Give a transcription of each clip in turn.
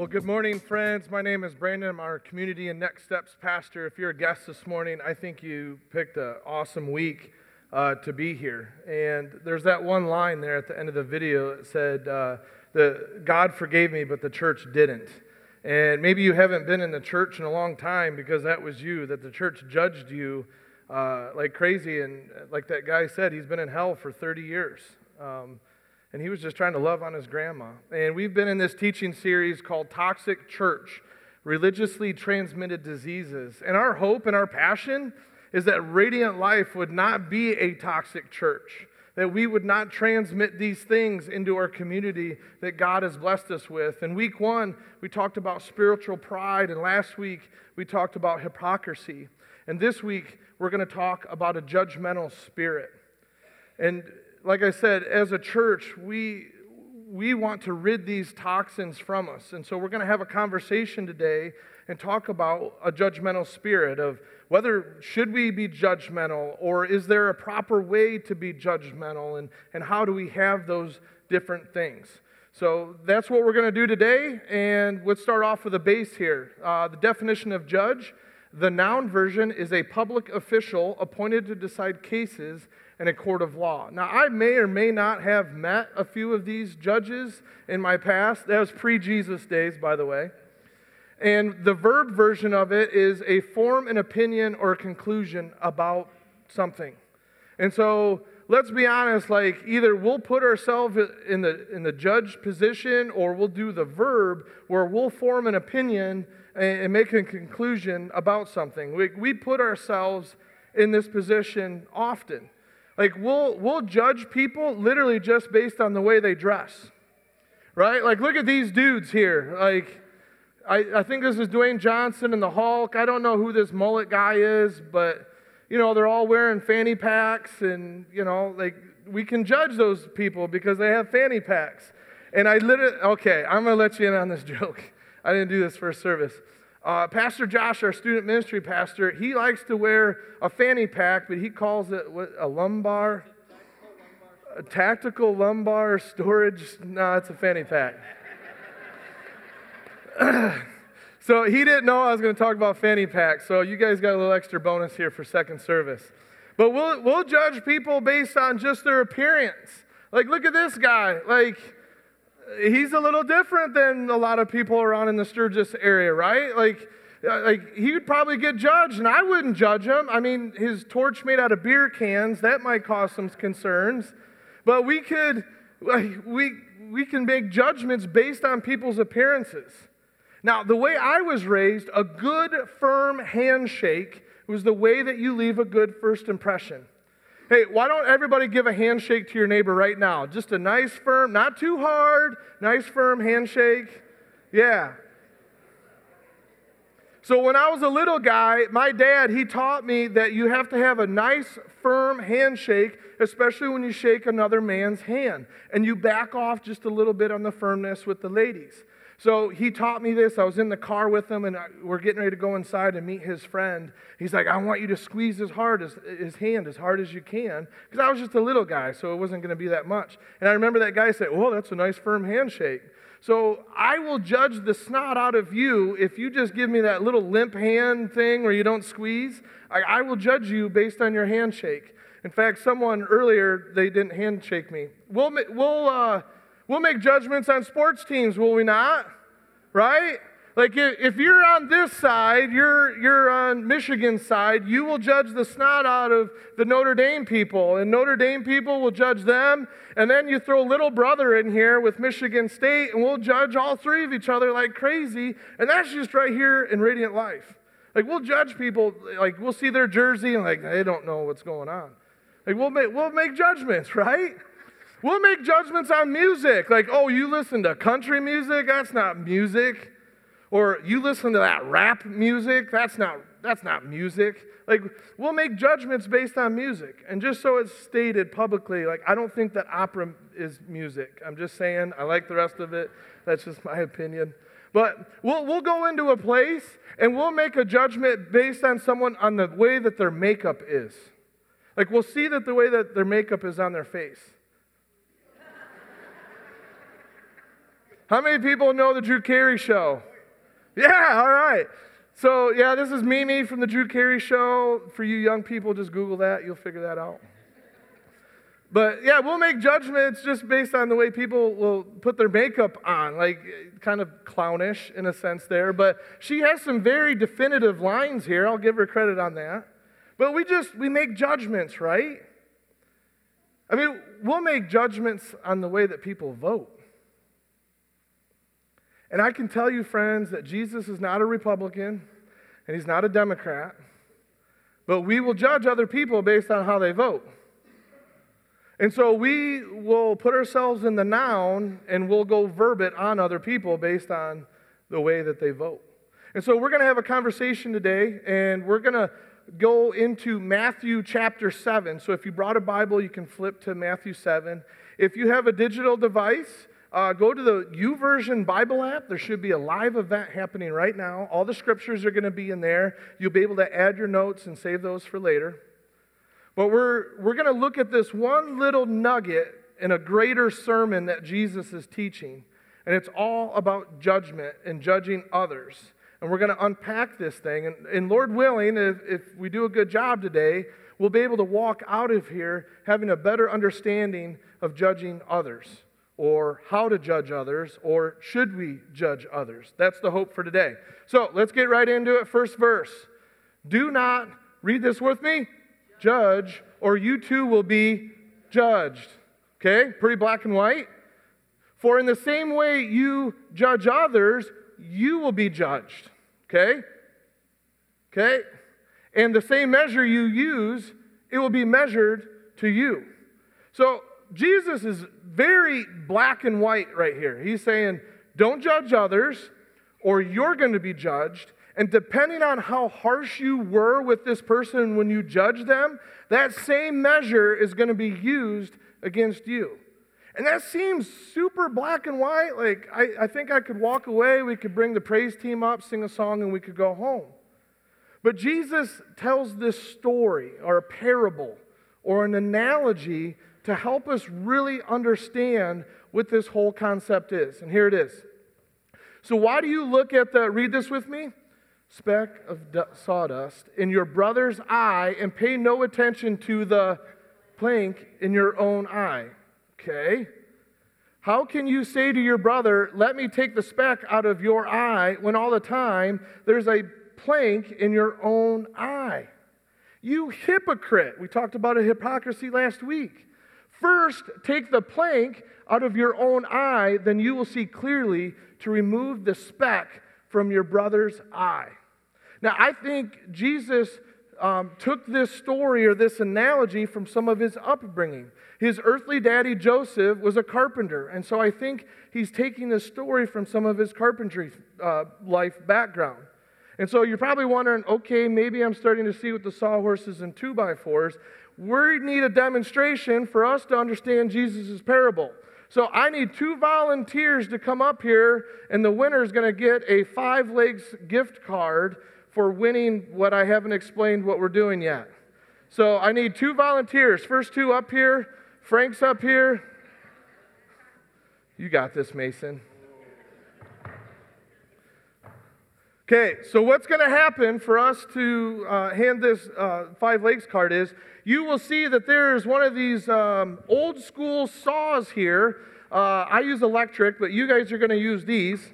Well, good morning, friends. My name is Brandon. I'm our community and next steps pastor. If you're a guest this morning, I think you picked an awesome week uh, to be here. And there's that one line there at the end of the video that said, uh, the, God forgave me, but the church didn't. And maybe you haven't been in the church in a long time because that was you, that the church judged you uh, like crazy. And like that guy said, he's been in hell for 30 years. Um, and he was just trying to love on his grandma. And we've been in this teaching series called Toxic Church Religiously Transmitted Diseases. And our hope and our passion is that Radiant Life would not be a toxic church, that we would not transmit these things into our community that God has blessed us with. In week one, we talked about spiritual pride, and last week, we talked about hypocrisy. And this week, we're going to talk about a judgmental spirit. And like I said, as a church, we, we want to rid these toxins from us. And so we're going to have a conversation today and talk about a judgmental spirit of whether should we be judgmental or is there a proper way to be judgmental and, and how do we have those different things. So that's what we're going to do today. And let's start off with a base here. Uh, the definition of judge. The noun version is a public official appointed to decide cases in a court of law. Now, I may or may not have met a few of these judges in my past. That was pre Jesus days, by the way. And the verb version of it is a form an opinion or a conclusion about something. And so let's be honest, like either we'll put ourselves in the, in the judge position or we'll do the verb where we'll form an opinion and, and make a conclusion about something. We, we put ourselves in this position often. Like, we'll, we'll judge people literally just based on the way they dress, right? Like, look at these dudes here. Like, I, I think this is Dwayne Johnson and the Hulk. I don't know who this mullet guy is, but, you know, they're all wearing fanny packs, and, you know, like, we can judge those people because they have fanny packs. And I literally, okay, I'm to let you in on this joke. I didn't do this first service. Uh, pastor Josh, our student ministry pastor, he likes to wear a fanny pack, but he calls it what, a lumbar, a tactical lumbar storage. No, it's a fanny pack. so he didn't know I was going to talk about fanny packs. So you guys got a little extra bonus here for second service. But we'll, we'll judge people based on just their appearance. Like, look at this guy. Like, he's a little different than a lot of people around in the Sturgis area, right? Like, uh, like he would probably get judged, and I wouldn't judge him. I mean, his torch made out of beer cans that might cause some concerns, but we could like, we we can make judgments based on people's appearances. Now, the way I was raised, a good firm handshake was the way that you leave a good first impression. Hey, why don't everybody give a handshake to your neighbor right now? Just a nice, firm, not too hard, nice, firm handshake. Yeah. So when I was a little guy, my dad, he taught me that you have to have a nice, firm handshake, especially when you shake another man's hand. And you back off just a little bit on the firmness with the ladies. So he taught me this. I was in the car with him, and we're getting ready to go inside and meet his friend. He's like, I want you to squeeze his his hand as hard as you can, because I was just a little guy, so it wasn't going to be that much. And I remember that guy said, "Well, that's a nice firm handshake." So I will judge the snot out of you if you just give me that little limp hand thing where you don't squeeze. I, I will judge you based on your handshake. In fact, someone earlier they didn't handshake me. We'll we'll. Uh, We'll make judgments on sports teams, will we not? Right? Like if you're on this side, you're, you're on Michigan's side, you will judge the snot out of the Notre Dame people, and Notre Dame people will judge them. And then you throw little brother in here with Michigan State, and we'll judge all three of each other like crazy. And that's just right here in Radiant Life. Like we'll judge people, like we'll see their jersey and like they don't know what's going on. Like we'll make, we'll make judgments, right? We'll make judgments on music. Like, oh, you listen to country music? That's not music. Or you listen to that rap music? That's not, that's not music. Like, we'll make judgments based on music. And just so it's stated publicly, like, I don't think that opera is music. I'm just saying, I like the rest of it. That's just my opinion. But we'll, we'll go into a place and we'll make a judgment based on someone on the way that their makeup is. Like, we'll see that the way that their makeup is on their face. How many people know the Drew Carey show? Yeah, all right. So, yeah, this is Mimi from the Drew Carey show. For you young people, just Google that, you'll figure that out. But yeah, we'll make judgments just based on the way people will put their makeup on, like kind of clownish in a sense there. But she has some very definitive lines here. I'll give her credit on that. But we just, we make judgments, right? I mean, we'll make judgments on the way that people vote. And I can tell you, friends, that Jesus is not a Republican and he's not a Democrat, but we will judge other people based on how they vote. And so we will put ourselves in the noun and we'll go verb it on other people based on the way that they vote. And so we're going to have a conversation today and we're going to go into Matthew chapter 7. So if you brought a Bible, you can flip to Matthew 7. If you have a digital device, uh, go to the YouVersion Bible app. There should be a live event happening right now. All the scriptures are going to be in there. You'll be able to add your notes and save those for later. But we're, we're going to look at this one little nugget in a greater sermon that Jesus is teaching. And it's all about judgment and judging others. And we're going to unpack this thing. And, and Lord willing, if, if we do a good job today, we'll be able to walk out of here having a better understanding of judging others or how to judge others or should we judge others. That's the hope for today. So let's get right into it. First verse. Do not, read this with me, judge, or you too will be judged. Okay? Pretty black and white. For in the same way you judge others, you will be judged. Okay? Okay? And the same measure you use, it will be measured to you. So Jesus is very black and white right here. He's saying, don't judge others, or you're going to be judged. And depending on how harsh you were with this person when you judge them, that same measure is going to be used against you. And that seems super black and white. Like, I, I think I could walk away, we could bring the praise team up, sing a song, and we could go home. But Jesus tells this story or a parable or an analogy to help us really understand what this whole concept is. And here it is. So, why do you look at the, read this with me? speck of sawdust in your brother's eye and pay no attention to the plank in your own eye. Okay? How can you say to your brother, Let me take the speck out of your eye, when all the time there's a plank in your own eye? You hypocrite. We talked about a hypocrisy last week. First, take the plank out of your own eye, then you will see clearly to remove the speck from your brother's eye. Now, I think Jesus um, took this story or this analogy from some of his upbringing. His earthly daddy, Joseph, was a carpenter. And so I think he's taking this story from some of his carpentry uh, life background. And so you're probably wondering okay, maybe I'm starting to see with the sawhorses and two by fours. We need a demonstration for us to understand Jesus' parable. So I need two volunteers to come up here, and the winner is going to get a Five Lakes gift card for winning what I haven't explained what we're doing yet. So I need two volunteers. First two up here. Frank's up here. You got this, Mason. Okay, so what's going to happen for us to uh, hand this uh, five Lakes card is you will see that there's one of these um, old school saws here. Uh, I use electric, but you guys are going to use these.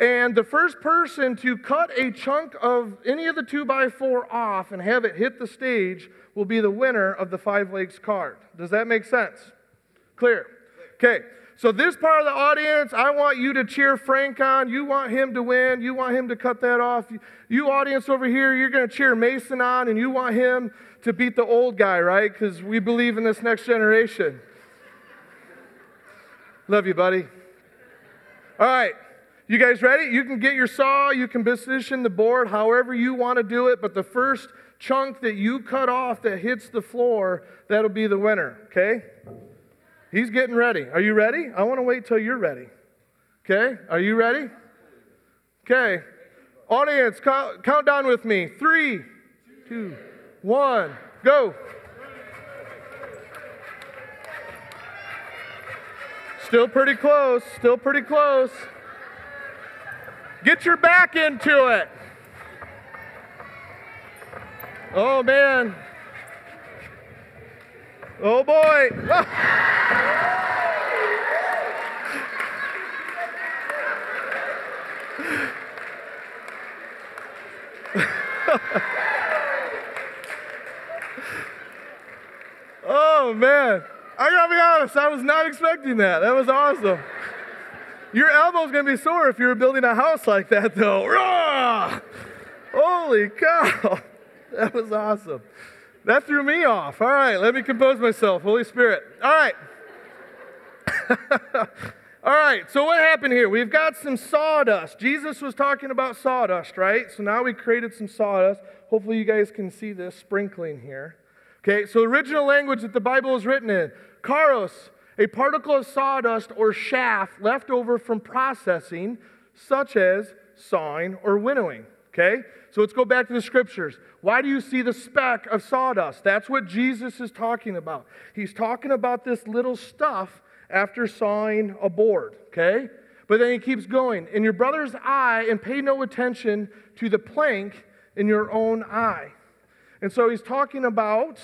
And the first person to cut a chunk of any of the 2 by 4 off and have it hit the stage will be the winner of the Five Lakes card. Does that make sense? Clear? Okay. So, this part of the audience, I want you to cheer Frank on. You want him to win. You want him to cut that off. You, audience over here, you're going to cheer Mason on and you want him to beat the old guy, right? Because we believe in this next generation. Love you, buddy. All right. You guys ready? You can get your saw, you can position the board however you want to do it, but the first chunk that you cut off that hits the floor, that'll be the winner, okay? He's getting ready. Are you ready? I want to wait till you're ready. Okay? Are you ready? Okay. Audience, count down with me. Three, two, one, go. Still pretty close. Still pretty close. Get your back into it. Oh, man. Oh, boy. oh, man. I gotta be honest, I was not expecting that. That was awesome. Your elbow's gonna be sore if you were building a house like that, though. Holy cow! That was awesome. That threw me off. All right, let me compose myself. Holy Spirit. All right. All right, so what happened here? We've got some sawdust. Jesus was talking about sawdust, right? So now we created some sawdust. Hopefully, you guys can see this sprinkling here. Okay, so original language that the Bible is written in karphos, a particle of sawdust or chaff left over from processing, such as sawing or winnowing. Okay, so let's go back to the scriptures. Why do you see the speck of sawdust? That's what Jesus is talking about. He's talking about this little stuff after sawing a board. Okay, but then he keeps going. In your brother's eye, and pay no attention to the plank in your own eye. And so he's talking about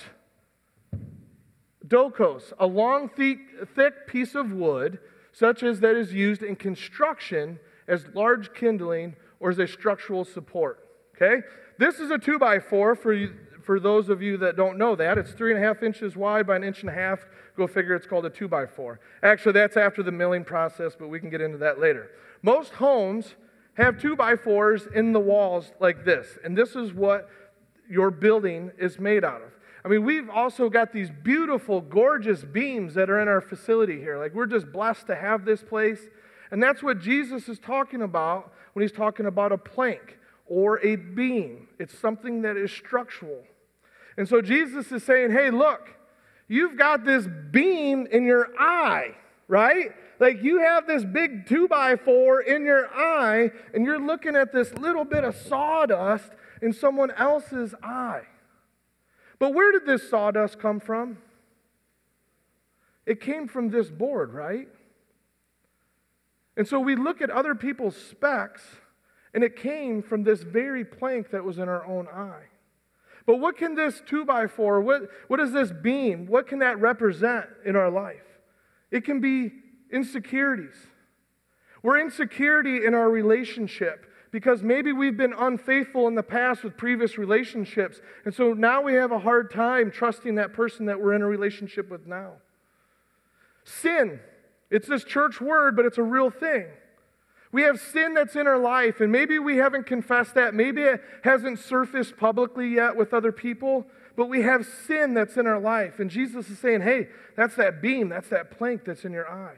dokos, a long, thick, thick piece of wood, such as that is used in construction as large kindling or as a structural support. Okay? This is a two by four for, you, for those of you that don't know that. It's three and a half inches wide by an inch and a half. Go figure it's called a two by four. Actually, that's after the milling process, but we can get into that later. Most homes have two by fours in the walls like this, and this is what your building is made out of. I mean, we've also got these beautiful, gorgeous beams that are in our facility here. Like, we're just blessed to have this place. And that's what Jesus is talking about when he's talking about a plank or a beam. It's something that is structural. And so Jesus is saying, hey, look, you've got this beam in your eye, right? Like you have this big two by four in your eye, and you're looking at this little bit of sawdust in someone else's eye. But where did this sawdust come from? It came from this board, right? And so we look at other people's specs, and it came from this very plank that was in our own eye. But what can this two by four, what, what is this beam, what can that represent in our life? It can be insecurities. We're insecurity in our relationship because maybe we've been unfaithful in the past with previous relationships. And so now we have a hard time trusting that person that we're in a relationship with now. Sin. It's this church word, but it's a real thing. We have sin that's in our life, and maybe we haven't confessed that. Maybe it hasn't surfaced publicly yet with other people, but we have sin that's in our life. And Jesus is saying, hey, that's that beam, that's that plank that's in your eye.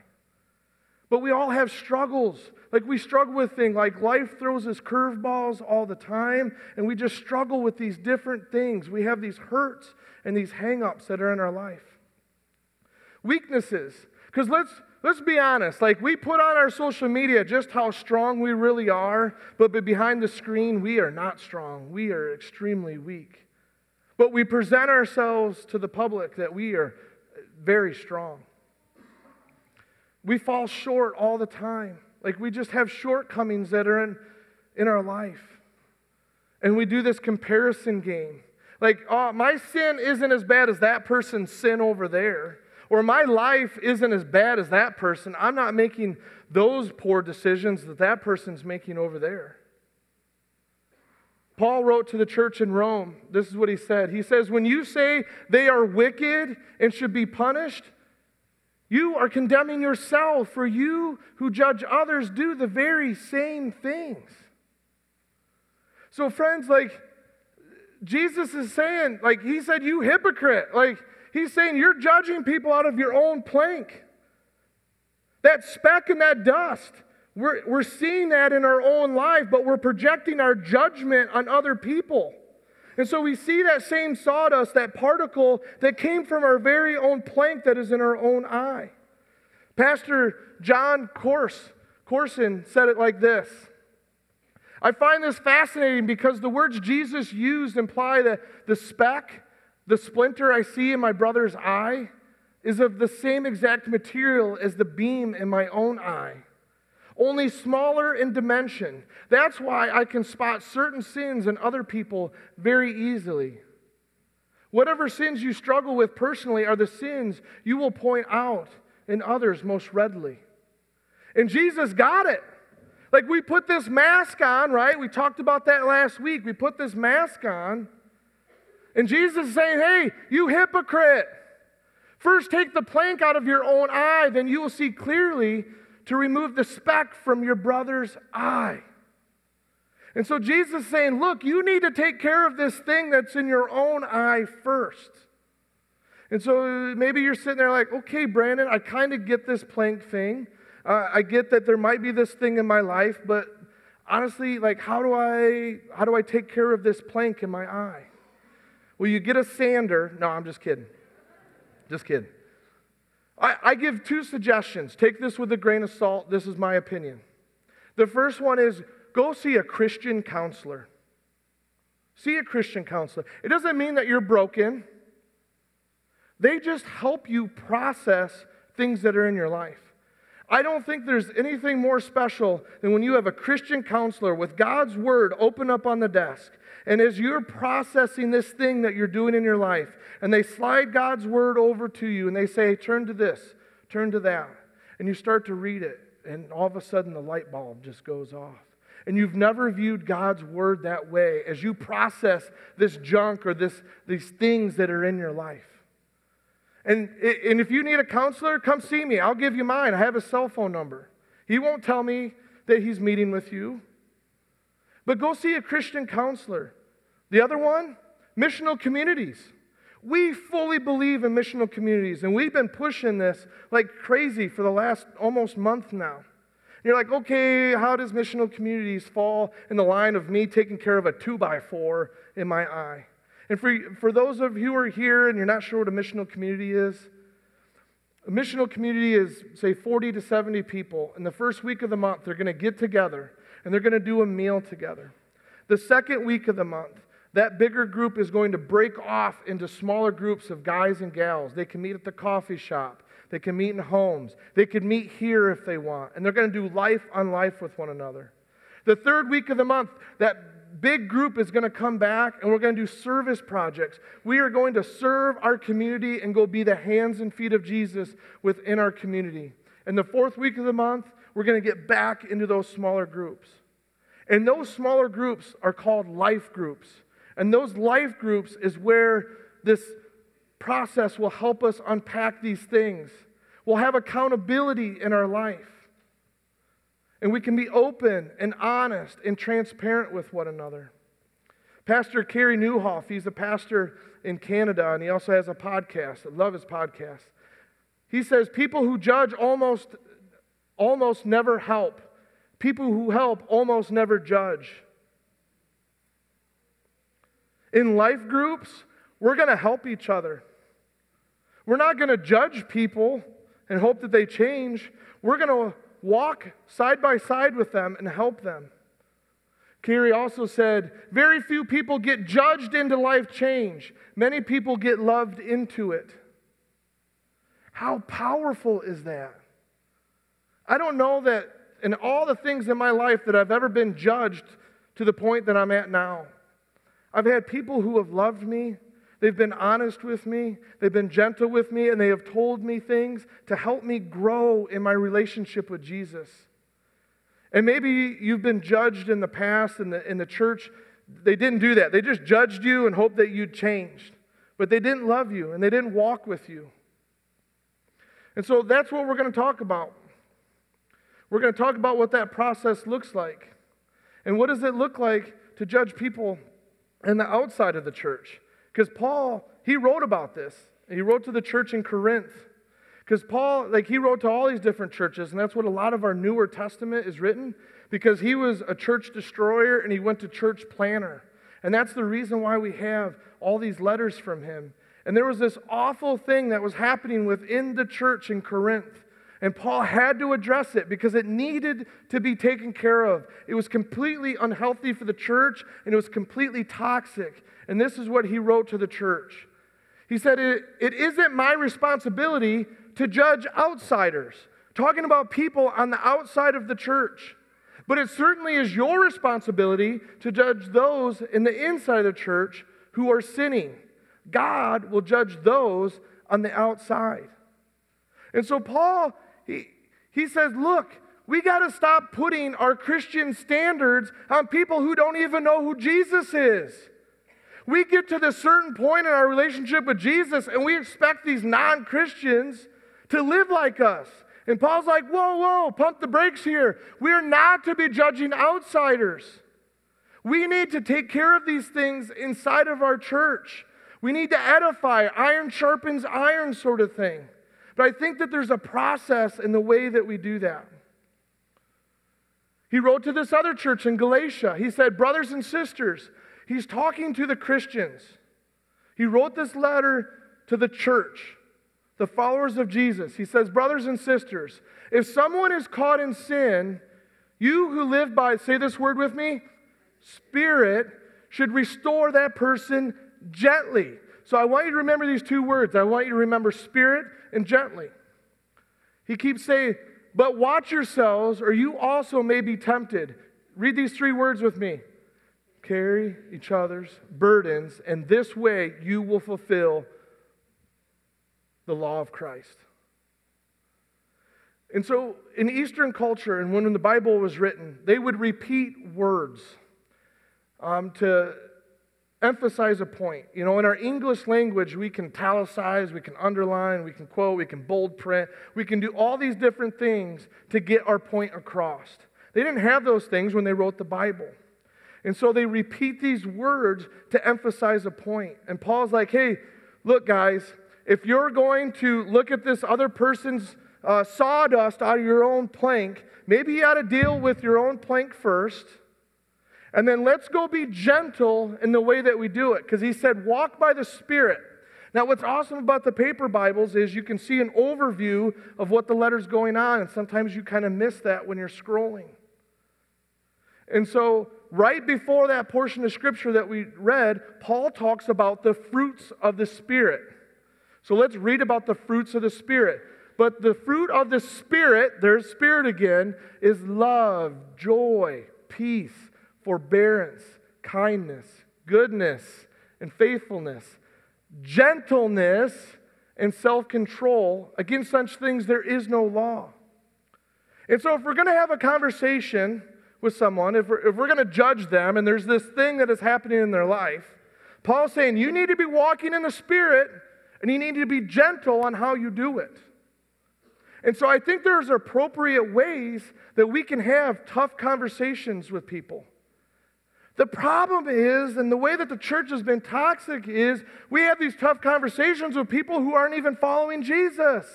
But we all have struggles. Like we struggle with things like life throws us curveballs all the time, and we just struggle with these different things. We have these hurts and these hangups that are in our life. Weaknesses. Because let's let's be honest, like we put on our social media just how strong we really are, but behind the screen, we are not strong. We are extremely weak. But we present ourselves to the public that we are very strong. We fall short all the time. Like we just have shortcomings that are in, in our life. And we do this comparison game. Like, oh, my sin isn't as bad as that person's sin over there. Or my life isn't as bad as that person. I'm not making those poor decisions that that person's making over there. Paul wrote to the church in Rome, this is what he said. He says, When you say they are wicked and should be punished, you are condemning yourself, for you who judge others do the very same things. So, friends, like, Jesus is saying, like, he said, you hypocrite. Like, he's saying, you're judging people out of your own plank. That speck and that dust, we're, we're seeing that in our own life, but we're projecting our judgment on other people. And so we see that same sawdust, that particle that came from our very own plank that is in our own eye. Pastor John Course, Courson said it like this I find this fascinating because the words Jesus used imply that the speck, the splinter I see in my brother's eye, is of the same exact material as the beam in my own eye, only smaller in dimension. That's why I can spot certain sins in other people very easily. Whatever sins you struggle with personally are the sins you will point out in others most readily. And Jesus got it. Like we put this mask on, right? We talked about that last week. We put this mask on. And Jesus is saying, hey, you hypocrite. First, take the plank out of your own eye, then you will see clearly to remove the speck from your brother's eye. And so Jesus is saying, look, you need to take care of this thing that's in your own eye first. And so maybe you're sitting there like, okay, Brandon, I kind of get this plank thing. Uh, I get that there might be this thing in my life, but honestly, like, how do I how do I take care of this plank in my eye? Well, you get a sander. No, I'm just kidding. Just kidding. I, I give two suggestions. Take this with a grain of salt. This is my opinion. The first one is go see a Christian counselor. See a Christian counselor. It doesn't mean that you're broken. They just help you process things that are in your life. I don't think there's anything more special than when you have a Christian counselor with God's word open up on the desk. And as you're processing this thing that you're doing in your life, and they slide God's word over to you and they say, turn to this, turn to that. And you start to read it, and all of a sudden the light bulb just goes off. And you've never viewed God's word that way as you process this junk or this, these things that are in your life. And, and if you need a counselor, come see me. I'll give you mine. I have his cell phone number. He won't tell me that he's meeting with you. But go see a Christian counselor. The other one, missional communities. We fully believe in missional communities, and we've been pushing this like crazy for the last almost month now. You're like, okay, how does missional communities fall in the line of me taking care of a two by four in my eye? And for, for those of you who are here and you're not sure what a missional community is, a missional community is, say, 40 to 70 people. In the first week of the month, they're going to get together and they're going to do a meal together. The second week of the month, that bigger group is going to break off into smaller groups of guys and gals. They can meet at the coffee shop. They can meet in homes. They can meet here if they want. And they're going to do life on life with one another. The third week of the month, that big group is going to come back and we're going to do service projects. We are going to serve our community and go be the hands and feet of Jesus within our community. And the fourth week of the month, we're going to get back into those smaller groups. And those smaller groups are called life groups. And those life groups is where this process will help us unpack these things. We'll have accountability in our life. And we can be open and honest and transparent with one another. Pastor Carey Nieuwhof, he's a pastor in Canada, and he also has a podcast. I love his podcast. He says people who judge almost, almost never help. People who help almost never judge. In life groups, we're going to help each other. We're not going to judge people and hope that they change. We're going to walk side by side with them and help them. Carey also said, Very few people get judged into life change, many people get loved into it. How powerful is that? I don't know that in all the things in my life that I've ever been judged to the point that I'm at now. I've had people who have loved me They've been honest with me, they've been gentle with me, and they have told me things to help me grow in my relationship with Jesus. And maybe you've been judged in the past in the, the church. They didn't do that. They just judged you and hoped that you'd changed. But they didn't love you and they didn't walk with you. And so that's what we're going to talk about. We're going to talk about what that process looks like. And what does it look like to judge people in the outside of the church? Because Paul, he wrote about this. He wrote to the church in Corinth. Because Paul, like, he wrote to all these different churches, and that's what a lot of our newer testament is written, because he was a church destroyer and he went to church planner. And that's the reason why we have all these letters from him. And there was this awful thing that was happening within the church in Corinth. And Paul had to address it because it needed to be taken care of. It was completely unhealthy for the church and it was completely toxic. And this is what he wrote to the church. He said, it, it isn't my responsibility to judge outsiders, talking about people on the outside of the church. But it certainly is your responsibility to judge those in the inside of the church who are sinning. God will judge those on the outside. And so Paul, he, he says, look, we got to stop putting our Christian standards on people who don't even know who Jesus is. We get to this certain point in our relationship with Jesus and we expect these non Christians to live like us. And Paul's like, whoa, whoa, pump the brakes here. We're not to be judging outsiders. We need to take care of these things inside of our church. We need to edify, iron sharpens iron, sort of thing. But I think that there's a process in the way that we do that. He wrote to this other church in Galatia. He said, Brothers and sisters, he's talking to the Christians. He wrote this letter to the church the followers of Jesus. He says, Brothers and sisters, if someone is caught in sin, you who live by, say this word with me, spirit, should restore that person gently. So I want you to remember these two words. I want you to remember spirit and gently. He keeps saying, but watch yourselves, or you also may be tempted. Read these three words with me carry each other's burdens, and this way you will fulfill the law of Christ. And so, in Eastern culture, and when the Bible was written, they would repeat words um, to emphasize a point. You know, in our English language, we can italicize, we can underline, we can quote, we can bold print, we can do all these different things to get our point across. They didn't have those things when they wrote the Bible. And so they repeat these words to emphasize a point. And Paul's like, hey, look, guys, if you're going to look at this other person's uh, sawdust out of your own plank, maybe you ought to deal with your own plank first. And then let's go be gentle in the way that we do it. Because he said, walk by the Spirit. Now, what's awesome about the paper Bibles is you can see an overview of what the letter's going on, and sometimes you kind of miss that when you're scrolling. And so, right before that portion of scripture that we read, Paul talks about the fruits of the Spirit. So let's read about the fruits of the Spirit. But the fruit of the Spirit, there's Spirit again, is love, joy, peace, forbearance, kindness, goodness, and faithfulness, gentleness, and self control. Against such things, there is no law. And so, if we're going to have a conversation with someone, if we're, if we're going to judge them, and there's this thing that is happening in their life, Paul's saying you need to be walking in the Spirit and you need to be gentle on how you do it. And so I think there's appropriate ways that we can have tough conversations with people. The problem is, and the way that the church has been toxic is, we have these tough conversations with people who aren't even following Jesus.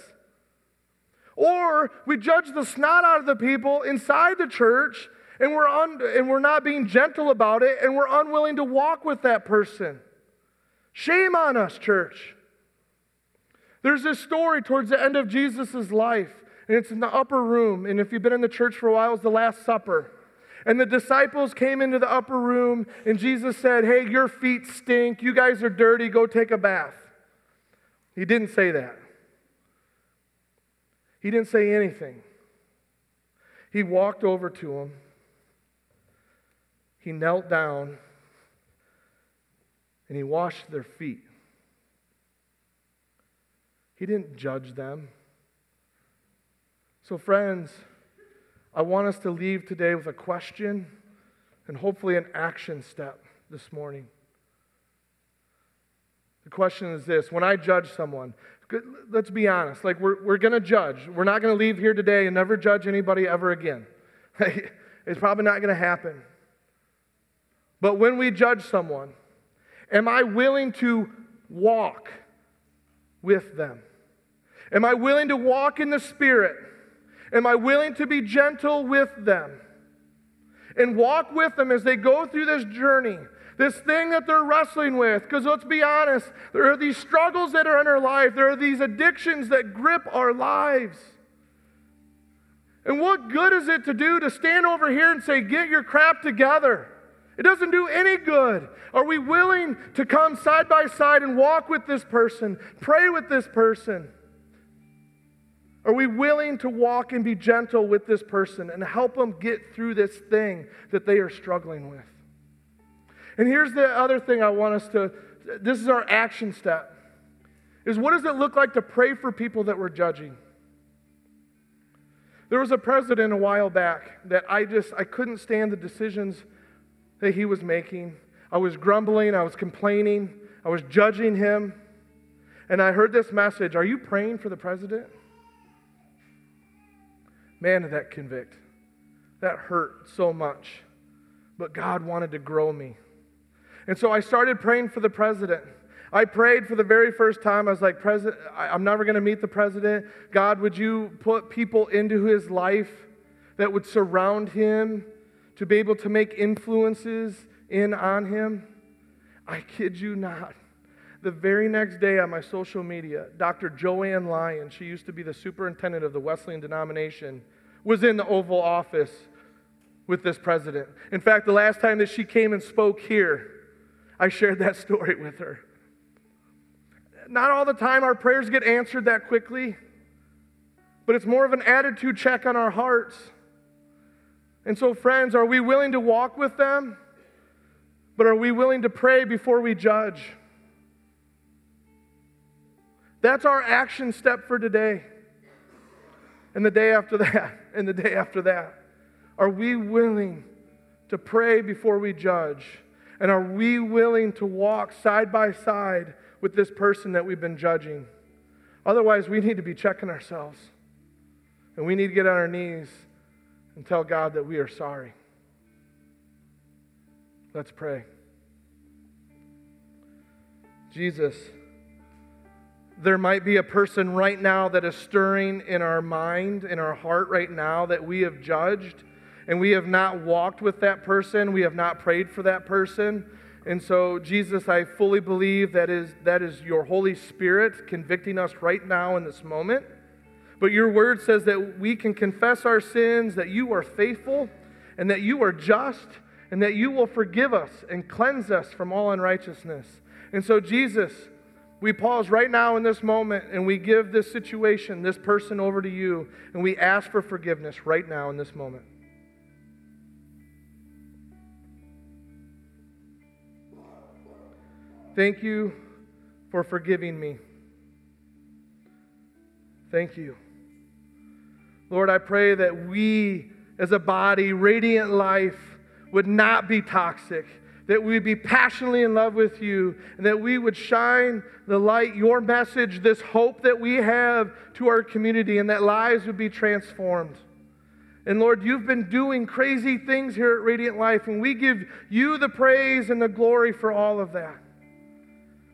Or we judge the snot out of the people inside the church, and we're, un- and we're not being gentle about it, and we're unwilling to walk with that person. Shame on us, church. There's this story towards the end of Jesus' life, and it's in the upper room. And if you've been in the church for a while, it's the Last Supper. And the disciples came into the upper room, and Jesus said, Hey, your feet stink. You guys are dirty. Go take a bath. He didn't say that. He didn't say anything. He walked over to them. He knelt down and he washed their feet. He didn't judge them. So, friends, I want us to leave today with a question and hopefully an action step this morning. The question is this when I judge someone, let's be honest, like we're, we're going to judge. We're not going to leave here today and never judge anybody ever again. it's probably not going to happen. But when we judge someone, am I willing to walk with them? Am I willing to walk in the Spirit? Am I willing to be gentle with them? And walk with them as they go through this journey, this thing that they're wrestling with. Because let's be honest, there are these struggles that are in our life, there are these addictions that grip our lives. And what good is it to do to stand over here and say, Get your crap together? It doesn't do any good. Are we willing to come side by side and walk with this person, pray with this person? Are we willing to walk and be gentle with this person and help them get through this thing that they are struggling with? And here's the other thing I want us to this is our action step. Is what does it look like to pray for people that we're judging? There was a president a while back that I just I couldn't stand the decisions that he was making. I was grumbling, I was complaining, I was judging him. And I heard this message Are you praying for the president? Man, did that convict. That hurt so much. But God wanted to grow me. And so I started praying for the president. I prayed for the very first time. I was like, President, I'm never going to meet the president. God, would you put people into his life that would surround him to be able to make influences in on him? I kid you not. The very next day on my social media, Dr. Jo Anne Lyon, she used to be the superintendent of the Wesleyan denomination, was in the Oval Office with this president. In fact, the last time that she came and spoke here, I shared that story with her. Not all the time our prayers get answered that quickly, but it's more of an attitude check on our hearts. And so, friends, are we willing to walk with them? But are we willing to pray before we judge? That's our action step for today. And the day after that, and the day after that. Are we willing to pray before we judge? And are we willing to walk side by side with this person that we've been judging? Otherwise, we need to be checking ourselves. And we need to get on our knees and tell God that we are sorry. Let's pray. Jesus, there might be a person right now that is stirring in our mind, in our heart right now, that we have judged, and we have not walked with that person, we have not prayed for that person. And so, Jesus, I fully believe that is, that is your Holy Spirit convicting us right now in this moment. But your word says that we can confess our sins, that you are faithful, and that you are just, and that you will forgive us and cleanse us from all unrighteousness. And so, Jesus, we pause right now in this moment and we give this situation, this person over to you, and we ask for forgiveness right now in this moment. Thank you for forgiving me. Thank you. Lord, I pray that we as a body, radiant life, would not be toxic, that we would be passionately in love with you, and that we would shine the light, your message, this hope that we have to our community, and that lives would be transformed. And Lord, you've been doing crazy things here at Radiant Life, and we give you the praise and the glory for all of that.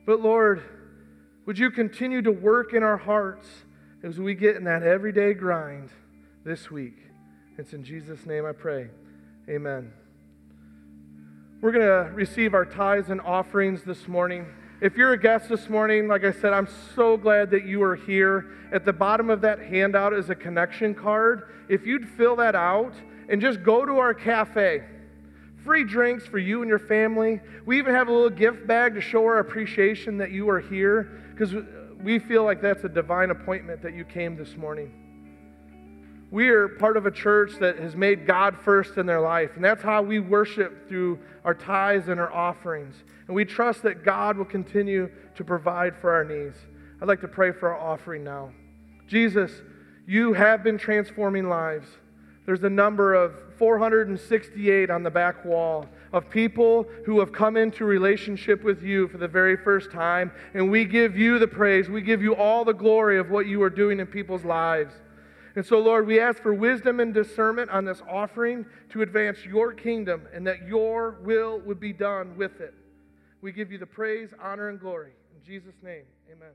But Lord, would you continue to work in our hearts as we get in that everyday grind? this week. It's in Jesus' name I pray. Amen. We're going to receive our tithes and offerings this morning. If you're a guest this morning, like I said, I'm so glad that you are here. At the bottom of that handout is a connection card. If you'd fill that out and just go to our cafe, free drinks for you and your family. We even have a little gift bag to show our appreciation that you are here because we feel like that's a divine appointment that you came this morning. We are part of a church that has made God first in their life, and that's how we worship through our tithes and our offerings. And we trust that God will continue to provide for our needs. I'd like to pray for our offering now. Jesus, you have been transforming lives. There's a number of 468 on the back wall of people who have come into relationship with you for the very first time, and we give you the praise. We give you all the glory of what you are doing in people's lives. And so, Lord, we ask for wisdom and discernment on this offering to advance your kingdom and that your will would be done with it. We give you the praise, honor, and glory. In Jesus' name, amen.